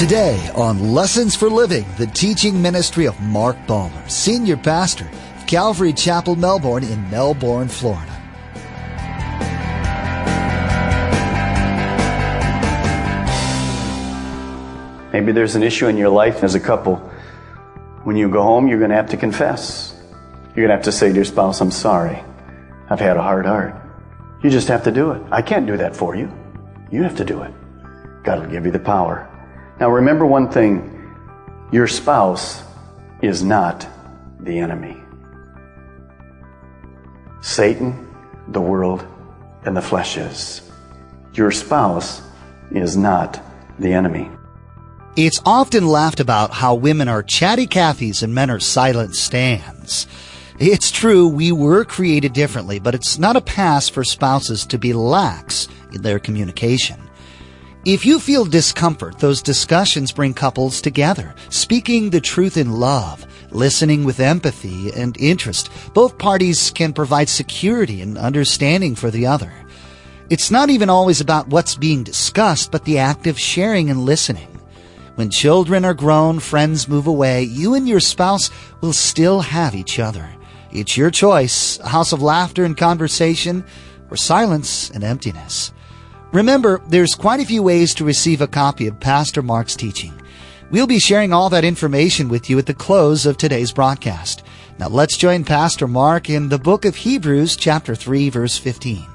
Today on Lessons for Living, the teaching ministry of Mark Balmer, Senior Pastor of Calvary Chapel, Melbourne in Melbourne, Florida. Maybe there's an issue in your life as a couple. When you go home, you're going to have to confess. You're going to have to say to your spouse, I'm sorry. I've had a hard heart. You just have to do it. I can't do that for you. You have to do it. God will give you the power. Now remember one thing your spouse is not the enemy. Satan, the world, and the flesh is. Your spouse is not the enemy. It's often laughed about how women are chatty Cathys and men are silent Sams. It's true, we were created differently, but it's not a pass for spouses to be lax in their communication. If you feel discomfort, those discussions bring couples together, speaking the truth in love, listening with empathy and interest. Both parties can provide security and understanding for the other. It's not even always about what's being discussed, but the act of sharing and listening. When children are grown, friends move away, you and your spouse will still have each other. It's your choice, a house of laughter and conversation, or silence and emptiness. Remember, there's quite a few ways to receive a copy of Pastor Mark's teaching. We'll be sharing all that information with you at the close of today's broadcast. Now let's join Pastor Mark in the book of Hebrews chapter 3 verse 15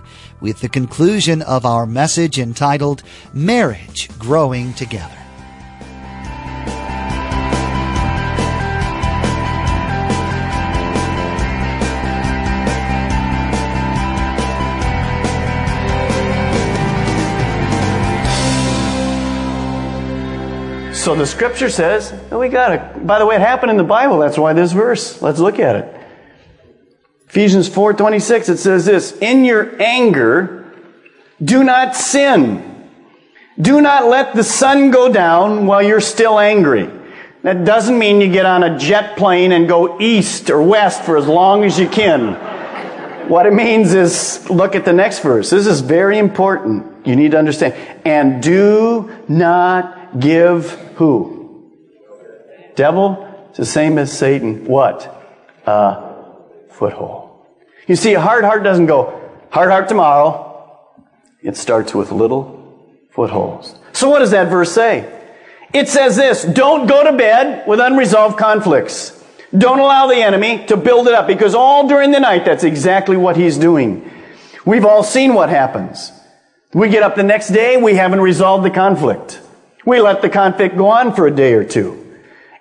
with the conclusion of our message entitled Marriage Growing Together. So the scripture says, we got it. By the way, it happened in the Bible. That's why this verse. Let's look at it. Ephesians 4:26 it says this, "In your anger do not sin. Do not let the sun go down while you're still angry." That doesn't mean you get on a jet plane and go east or west for as long as you can. what it means is look at the next verse. This is very important. You need to understand. And do not give who? Devil? It's the same as Satan. What? A foothold. You see, a hard heart doesn't go, hard heart tomorrow. It starts with little footholds. So what does that verse say? It says this, don't go to bed with unresolved conflicts. Don't allow the enemy to build it up because all during the night, that's exactly what he's doing. We've all seen what happens. We get up the next day, we haven't resolved the conflict. We let the conflict go on for a day or two.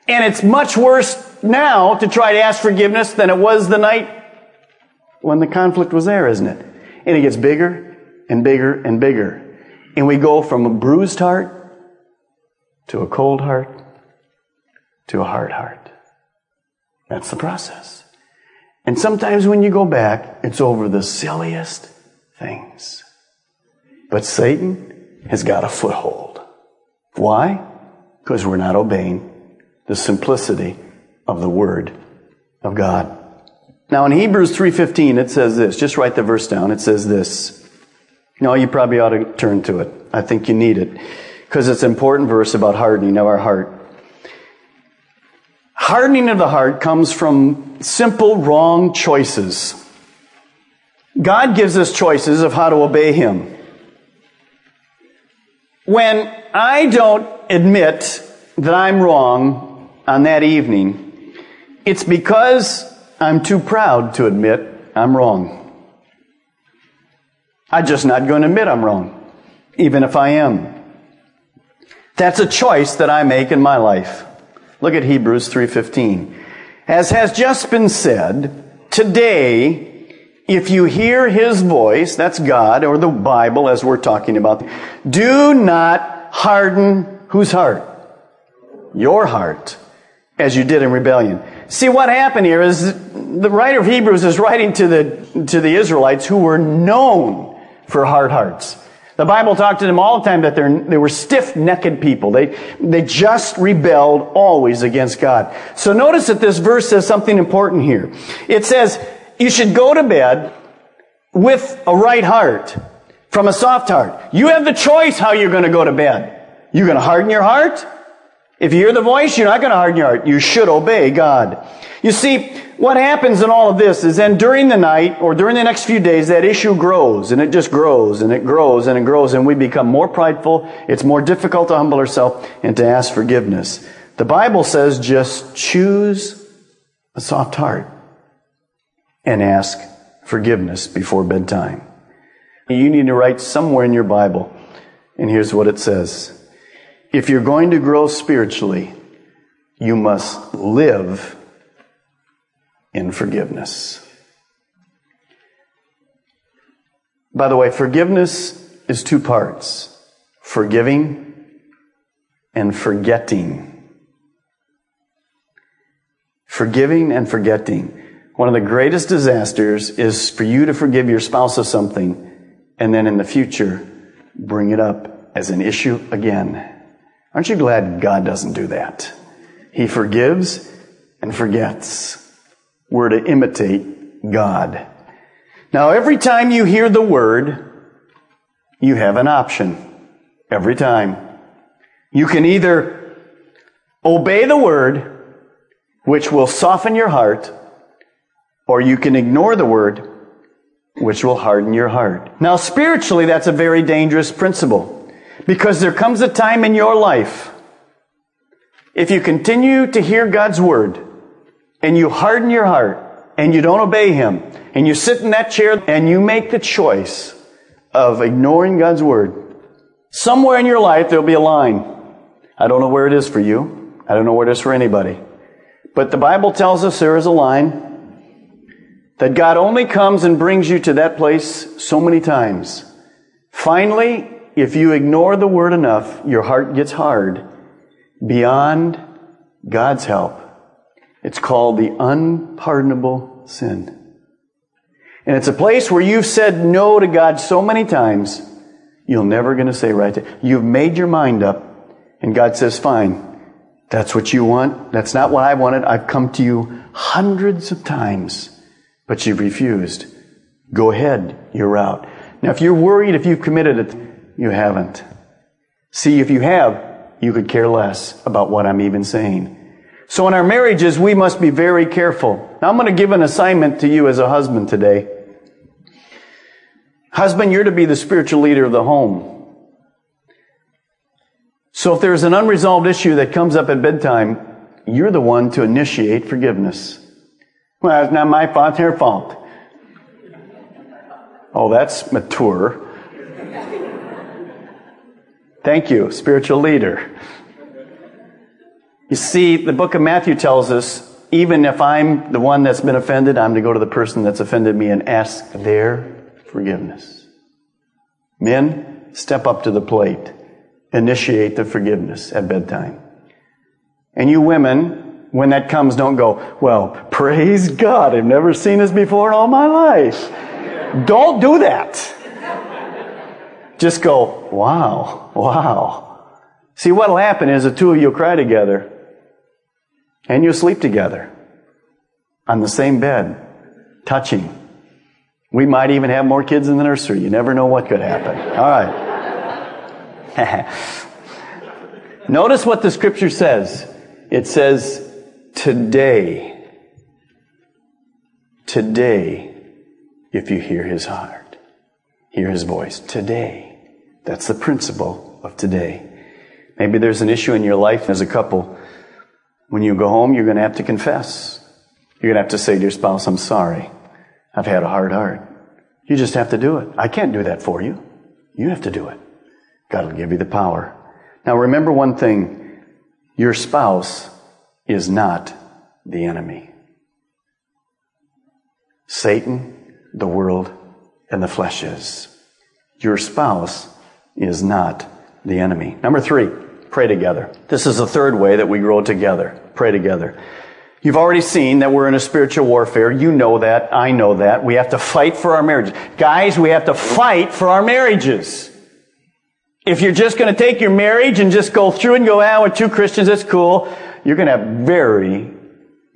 And it's much worse now to try to ask forgiveness than it was the night when the conflict was there, isn't it? And it gets bigger and bigger and bigger. And we go from a bruised heart to a cold heart to a hard heart. That's the process. And sometimes when you go back, it's over the silliest things. But Satan has got a foothold. Why? Because we're not obeying the simplicity of the Word of God. Now in Hebrews 3.15 it says this, just write the verse down, it says this. No, you probably ought to turn to it. I think you need it. Because it's an important verse about hardening of our heart. Hardening of the heart comes from simple wrong choices. God gives us choices of how to obey Him. When I don't admit that I'm wrong on that evening, it's because I'm too proud to admit I'm wrong. I'm just not going to admit I'm wrong, even if I am. That's a choice that I make in my life. Look at Hebrews 3:15. As has just been said, today if you hear his voice, that's God or the Bible as we're talking about, do not harden whose heart? Your heart, as you did in rebellion. See, what happened here is the writer of Hebrews is writing to the, to the Israelites who were known for hard hearts. The Bible talked to them all the time that they're they were stiff-necked people. They, they just rebelled always against God. So notice that this verse says something important here. It says, you should go to bed with a right heart from a soft heart. You have the choice how you're going to go to bed. You're going to harden your heart If you hear the voice, you're not going to harden your heart. You should obey God. You see, what happens in all of this is then during the night or during the next few days, that issue grows and it just grows and it grows and it grows and we become more prideful. It's more difficult to humble ourselves and to ask forgiveness. The Bible says just choose a soft heart and ask forgiveness before bedtime. You need to write somewhere in your Bible, and here's what it says. If you're going to grow spiritually, you must live in forgiveness. By the way, forgiveness is two parts forgiving and forgetting. Forgiving and forgetting. One of the greatest disasters is for you to forgive your spouse of something and then in the future bring it up as an issue again. Aren't you glad God doesn't do that? He forgives and forgets. We're to imitate God. Now, every time you hear the word, you have an option. Every time. You can either obey the word, which will soften your heart, or you can ignore the word, which will harden your heart. Now, spiritually, that's a very dangerous principle because there comes a time in your life, if you continue to hear God's word and you harden your heart and you don't obey Him and you sit in that chair and you make the choice of ignoring God's word, somewhere in your life there'll be a line. I don't know where it is for you. I don't know where it is for anybody. But the Bible tells us there is a line that God only comes and brings you to that place so many times. Finally, if you ignore the word enough, your heart gets hard beyond God's help. It's called the unpardonable sin. And it's a place where you've said no to God so many times, you're never going to say right. To, you've made your mind up, and God says, fine. That's what you want. That's not what I wanted. I've come to you hundreds of times but you've refused. Go ahead, you're out. Now, if you're worried if you've committed it, you haven't. See, if you have, you could care less about what I'm even saying. So in our marriages, we must be very careful. Now, I'm going to give an assignment to you as a husband today. Husband, you're to be the spiritual leader of the home. So if there's an unresolved issue that comes up at bedtime, you're the one to initiate forgiveness. Well, it's not my fault, it's her fault. Oh, that's mature. Thank you, spiritual leader. You see, the book of Matthew tells us even if I'm the one that's been offended, I'm to go to the person that's offended me and ask their forgiveness. Men, step up to the plate. Initiate the forgiveness at bedtime. And you women, when that comes, don't go, well, praise God, I've never seen this before in all my life. don't do that. Just go, wow, wow. See, what'll happen is the two of you will cry together and you'll sleep together on the same bed, touching. We might even have more kids in the nursery. You never know what could happen. All right. Notice what the scripture says. It says, today, today, if you hear his heart, hear his voice, today. That's the principle of today. Maybe there's an issue in your life as a couple. When you go home, you're going to have to confess. You're going to have to say to your spouse, I'm sorry. I've had a hard heart. You just have to do it. I can't do that for you. You have to do it. God will give you the power. Now remember one thing. Your spouse is not the enemy. Satan, the world, and the flesh is. Your spouse is not the enemy. Number three, pray together. This is the third way that we grow together. Pray together. You've already seen that we're in a spiritual warfare. You know that. I know that. We have to fight for our marriages. Guys, we have to fight for our marriages. If you're just going to take your marriage and just go through and go, ah, we're two Christians, that's cool you're going to have very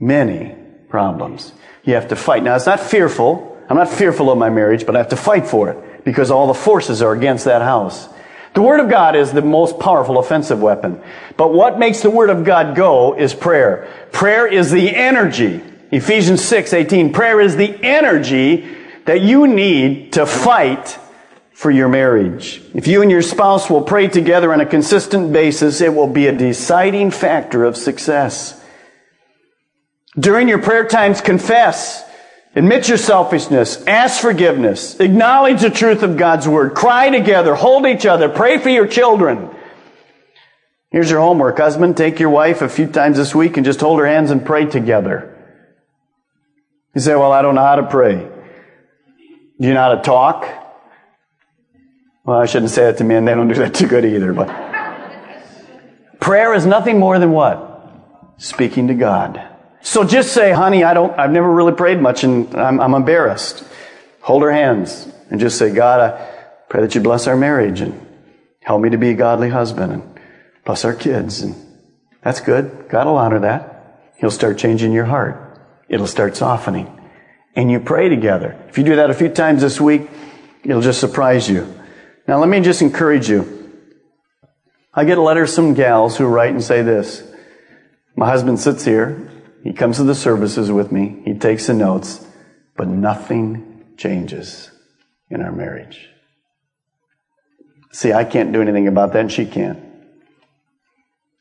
many problems. You have to fight. Now, it's not fearful. I'm not fearful of my marriage, but I have to fight for it because all the forces are against that house. The Word of God is the most powerful offensive weapon. But what makes the Word of God go is prayer. Prayer is the energy. Ephesians 6, 18. Prayer is the energy that you need to fight for your marriage. If you and your spouse will pray together on a consistent basis, it will be a deciding factor of success. During your prayer times, confess. Admit your selfishness. Ask forgiveness. Acknowledge the truth of God's Word. Cry together. Hold each other. Pray for your children. Here's your homework. Husband, take your wife a few times this week and just hold her hands and pray together. You say, well, I don't know how to pray. Do you know how to talk? Well, I shouldn't say that to men. They don't do that too good either. But prayer is nothing more than what? Speaking to God. So just say, honey, I don't, I've never really prayed much and I'm, I'm embarrassed. Hold her hands and just say, God, I pray that you bless our marriage and help me to be a godly husband and bless our kids. And that's good. God will honor that. He'll start changing your heart. It'll start softening. And you pray together. If you do that a few times this week, it'll just surprise you. Now, let me just encourage you. I get letters from gals who write and say this My husband sits here, he comes to the services with me, he takes the notes, but nothing changes in our marriage. See, I can't do anything about that, and she can't.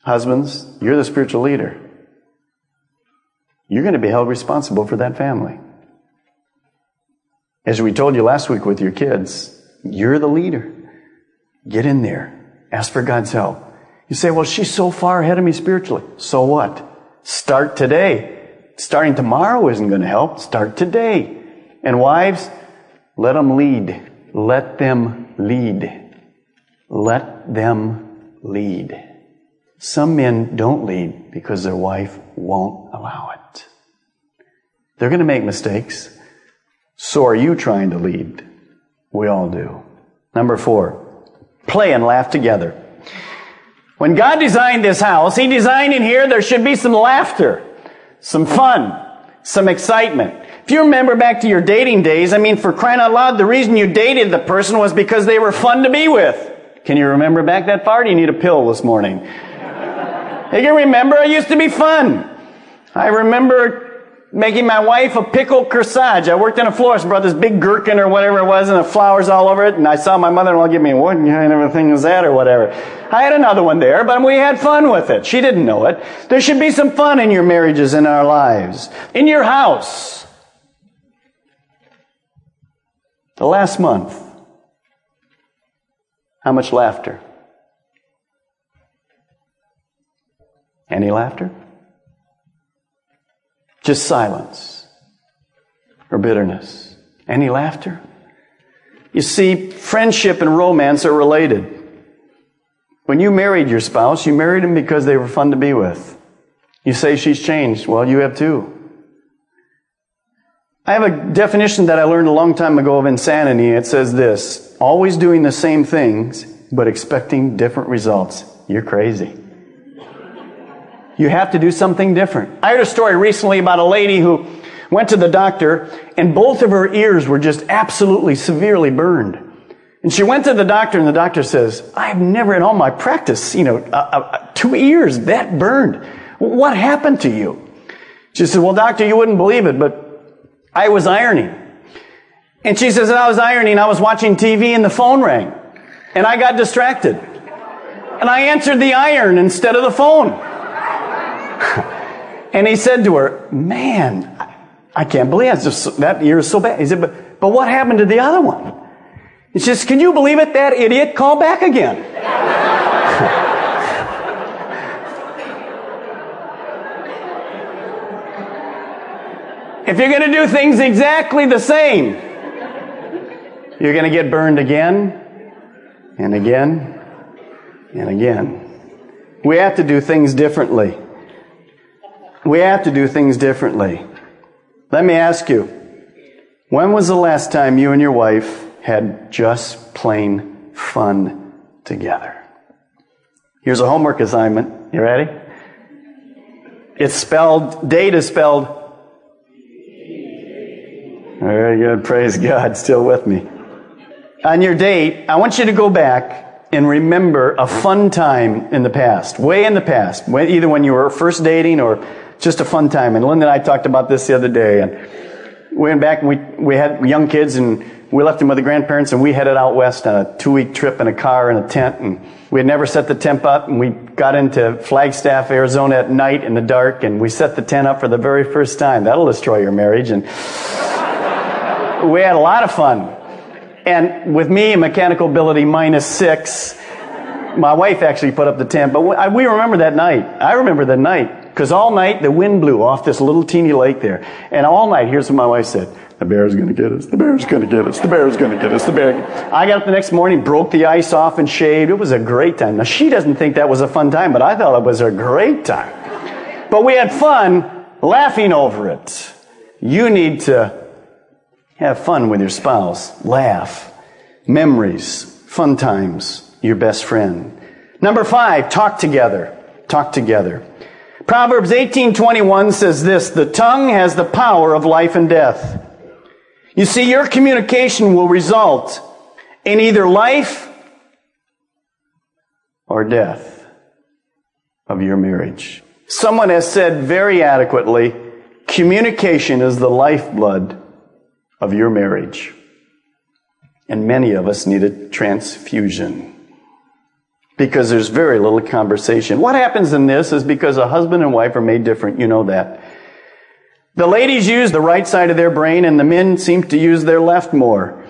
Husbands, you're the spiritual leader. You're going to be held responsible for that family. As we told you last week with your kids, you're the leader. Get in there. Ask for God's help. You say, well, she's so far ahead of me spiritually. So what? Start today. Starting tomorrow isn't going to help. Start today. And wives, let them lead. Let them lead. Let them lead. Some men don't lead because their wife won't allow it. They're going to make mistakes. So are you trying to lead. We all do. Number four, play and laugh together. When God designed this house, He designed in here there should be some laughter, some fun, some excitement. If you remember back to your dating days, I mean, for crying out loud, the reason you dated the person was because they were fun to be with. Can you remember back that far? Do you need a pill this morning? you can remember it used to be fun. I remember making my wife a pickled corsage. I worked in a florist, brought this big gherkin or whatever it was, and the flowers all over it. And I saw my mother-in-law give me, what kind of a thing is that or whatever. I had another one there, but we had fun with it. She didn't know it. There should be some fun in your marriages, in our lives, in your house. The last month, how much laughter? Any laughter? Just silence or bitterness. Any laughter? You see, friendship and romance are related. When you married your spouse, you married him because they were fun to be with. You say she's changed. Well, you have too. I have a definition that I learned a long time ago of insanity. It says this always doing the same things, but expecting different results. You're crazy. You have to do something different. I heard a story recently about a lady who went to the doctor and both of her ears were just absolutely severely burned. And she went to the doctor and the doctor says, I've never in all my practice, you know, uh, uh, two ears that burned. What happened to you? She said, well, doctor, you wouldn't believe it, but I was ironing. And she says, I was ironing, I was watching TV and the phone rang. And I got distracted. And I answered the iron instead of the phone. and he said to her, Man, I can't believe it. Just, that ear is so bad. He said, but, but what happened to the other one? He says, Can you believe it? That idiot called back again. if you're going to do things exactly the same, you're going to get burned again and again and again. We have to do things differently. We have to do things differently. Let me ask you, when was the last time you and your wife had just plain fun together? Here's a homework assignment. You ready? It's spelled, date is spelled. Very good. Praise God. Still with me. On your date, I want you to go back and remember a fun time in the past, way in the past, either when you were first dating or just a fun time. And Linda and I talked about this the other day. And we went back and we, we had young kids and we left them with the grandparents and we headed out west on a two week trip in a car and a tent. And we had never set the tent up and we got into Flagstaff, Arizona at night in the dark and we set the tent up for the very first time. That'll destroy your marriage. And we had a lot of fun. And with me, mechanical ability minus six, my wife actually put up the tent, but we remember that night. I remember that night. Because all night the wind blew off this little teeny lake there. And all night, here's what my wife said. The bear's gonna get us. The bear's gonna get us. The bear's gonna get us. The bear. I got up the next morning, broke the ice off and shaved. It was a great time. Now she doesn't think that was a fun time, but I thought it was a great time. But we had fun laughing over it. You need to have fun with your spouse. Laugh. Memories. Fun times. Your best friend. Number five, talk together. Talk together. Proverbs 18:21 says this, "The tongue has the power of life and death." You see, your communication will result in either life or death of your marriage. Someone has said very adequately, communication is the lifeblood of your marriage. And many of us need a transfusion because there's very little conversation. What happens in this is because a husband and wife are made different. You know that. The ladies use the right side of their brain and the men seem to use their left more.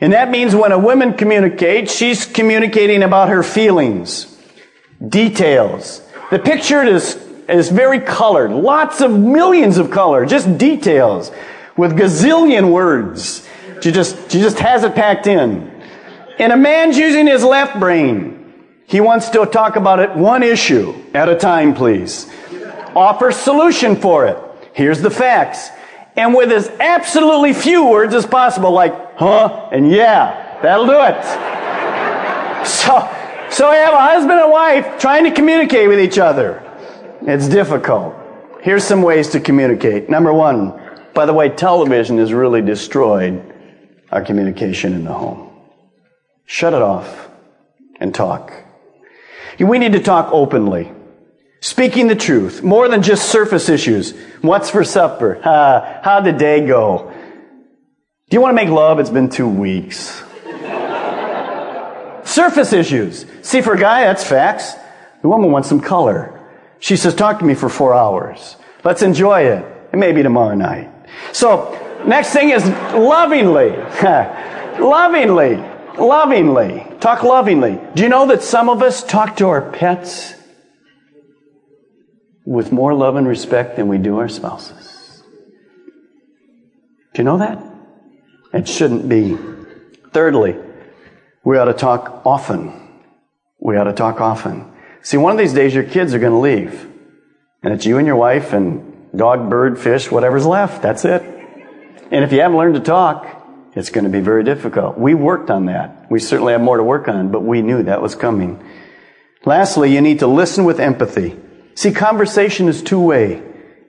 And that means when a woman communicates, she's communicating about her feelings, details. The picture is, is very colored, lots of millions of color, just details with gazillion words. She just, she just has it packed in. And a man's using his left brain. He wants to talk about it one issue at a time, please. Offer solution for it. Here's the facts. And with as absolutely few words as possible, like, huh, and yeah, that'll do it. So, so we have a husband and wife trying to communicate with each other. It's difficult. Here's some ways to communicate. Number one, by the way, television has really destroyed our communication in the home. Shut it off and talk. We need to talk openly. Speaking the truth, more than just surface issues. What's for supper? Uh, how'd the day go? Do you want to make love? It's been two weeks. surface issues. See, for a guy, that's facts. The woman wants some color. She says, talk to me for four hours. Let's enjoy it. And maybe tomorrow night. So, next thing is lovingly. lovingly. Lovingly. Talk lovingly. Do you know that some of us talk to our pets with more love and respect than we do our spouses? Do you know that? It shouldn't be. Thirdly, we ought to talk often. We ought to talk often. See, one of these days your kids are going to leave. And it's you and your wife and dog, bird, fish, whatever's left. That's it. And if you haven't learned to talk, it's going to be very difficult. We worked on that. We certainly have more to work on, but we knew that was coming. Lastly, you need to listen with empathy. See, conversation is two way.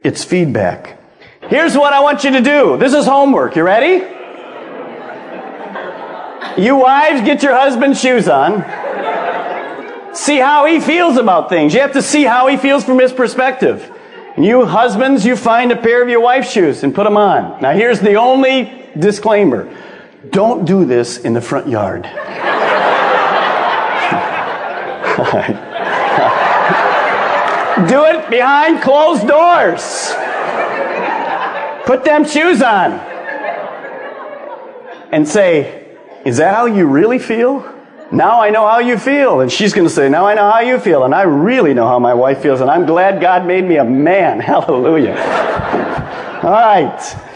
It's feedback. Here's what I want you to do. This is homework. You ready? You wives, get your husband's shoes on. See how he feels about things. You have to see how he feels from his perspective. And you husbands, you find a pair of your wife's shoes and put them on. Now here's the only Disclaimer don't do this in the front yard. do it behind closed doors. Put them shoes on. And say, Is that how you really feel? Now I know how you feel. And she's going to say, Now I know how you feel. And I really know how my wife feels. And I'm glad God made me a man. Hallelujah. All right.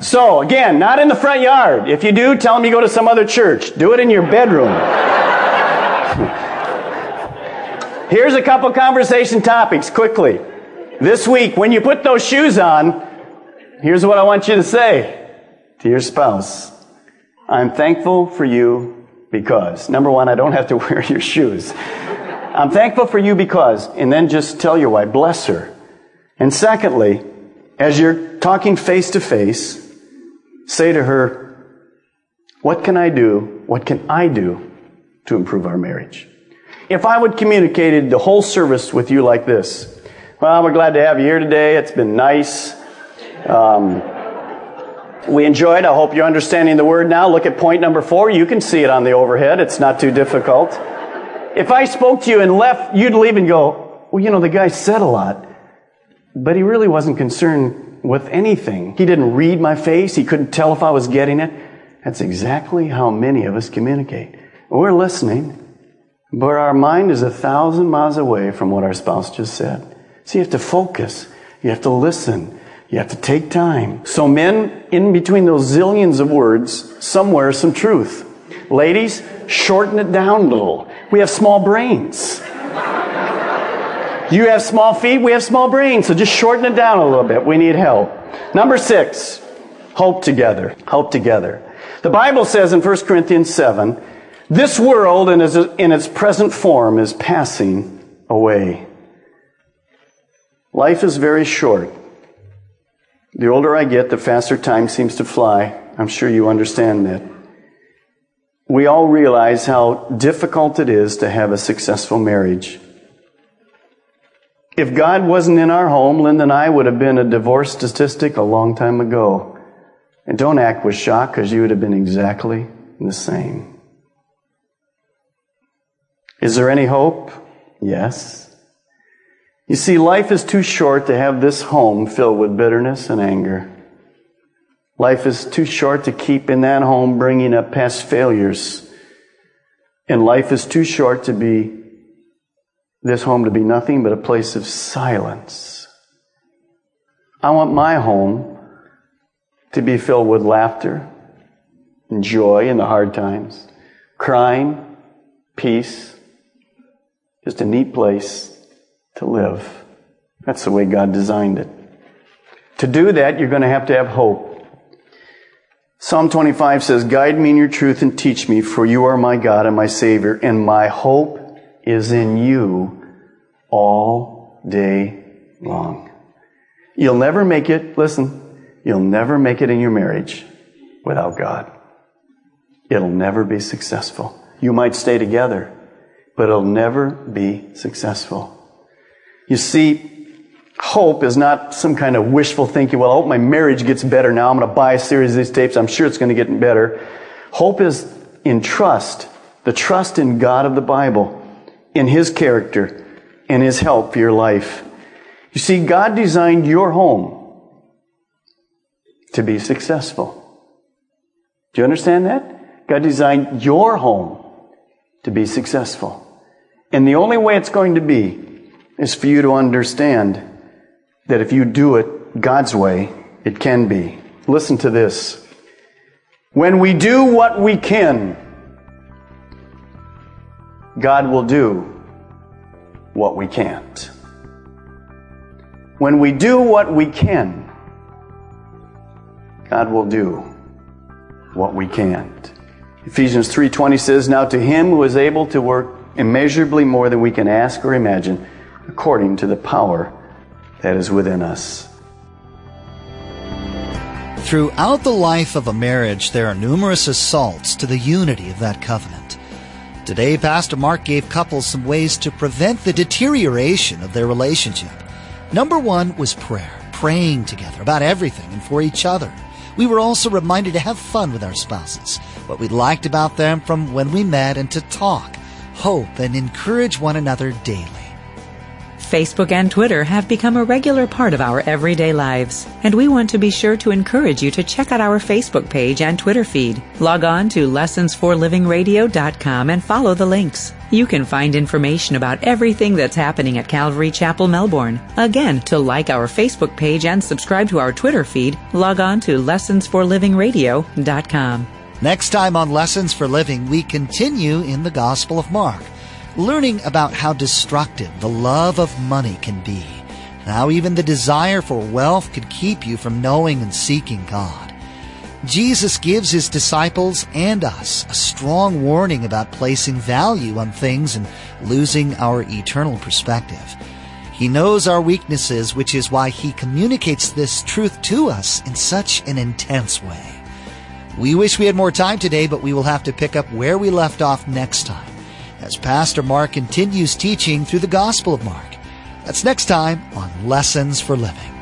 So, again, not in the front yard. If you do, tell them you go to some other church. Do it in your bedroom. Here's a couple conversation topics quickly. This week, when you put those shoes on, here's what I want you to say to your spouse. I'm thankful for you because, number one, I don't have to wear your shoes. I'm thankful for you because, and then just tell your wife, bless her. And secondly, as you're talking face to face, Say to her, What can I do? What can I do to improve our marriage. If I would communicated the whole service with you like this, well, we're glad to have you here today. It's been nice. Um, we enjoyed. I hope you're understanding the word now. Look at point number four. You can see it on the overhead. It's not too difficult. If I spoke to you and left, you'd leave and go, well, you know, the guy said a lot, but he really wasn't concerned with anything. He didn't read my face. He couldn't tell if I was getting it. That's exactly how many of us communicate. We're listening, but our mind is a thousand miles away from what our spouse just said. So you have to focus. You have to listen. You have to take time. So men, in between those zillions of words, somewhere some truth. Ladies, shorten it down a little. We have small brains. You have small feet, we have small brains, so just shorten it down a little bit. We need help. Number six, hope together. Hope together. The Bible says in 1 Corinthians 7, this world in its present form is passing away. Life is very short. The older I get, the faster time seems to fly. I'm sure you understand that. We all realize how difficult it is to have a successful marriage. If God wasn't in our home, Linda and I would have been a divorce statistic a long time ago. And don't act with shock because you would have been exactly the same. Is there any hope? Yes. You see, life is too short to have this home filled with bitterness and anger. Life is too short to keep in that home bringing up past failures. And life is too short to be this home to be nothing but a place of silence. I want my home to be filled with laughter and joy in the hard times, crying, peace, just a neat place to live. That's the way God designed it. To do that, you're going to have to have hope. Psalm 25 says, Guide me in your truth and teach me, for you are my God and my Savior, and my hope is in you all day long. You'll never make it, listen, You'll never make it in your marriage without God. It'll never be successful. You might stay together, but it'll never be successful. You see, hope is not some kind of wishful thinking, well, I hope my marriage gets better now. I'm going to buy a series of these tapes. I'm sure it's going to get better. Hope is in trust, the trust in God of the Bible, in His character, and His help for your life. You see, God designed your home to be successful. Do you understand that? God designed your home to be successful. And the only way it's going to be is for you to understand that if you do it God's way, it can be. Listen to this. When we do what we can, God will do what we can't. When we do what we can, God will do what we can't. Ephesians 3:20 says, "Now to him who is able to work immeasurably more than we can ask or imagine, according to the power that is within us." Throughout the life of a marriage, there are numerous assaults to the unity of that covenant. Today, Pastor Mark gave couples some ways to prevent the deterioration of their relationship. Number one was prayer, praying together about everything and for each other. We were also reminded to have fun with our spouses, what we liked about them from when we met, and to talk, hope, and encourage one another daily. Facebook and Twitter have become a regular part of our everyday lives, and we want to be sure to encourage you to check out our Facebook page and Twitter feed. Log on to lessonsforlivingradio.com and follow the links. You can find information about everything that's happening at Calvary Chapel, Melbourne. Again, to like our Facebook page and subscribe to our Twitter feed, log on to lessonsforlivingradio.com. Next time on Lessons for Living, we continue in the Gospel of Mark learning about how destructive the love of money can be, and how even the desire for wealth could keep you from knowing and seeking God. Jesus gives his disciples and us a strong warning about placing value on things and losing our eternal perspective. He knows our weaknesses, which is why he communicates this truth to us in such an intense way. We wish we had more time today, but we will have to pick up where we left off next time as Pastor Mark continues teaching through the Gospel of Mark. That's next time on Lessons for Living.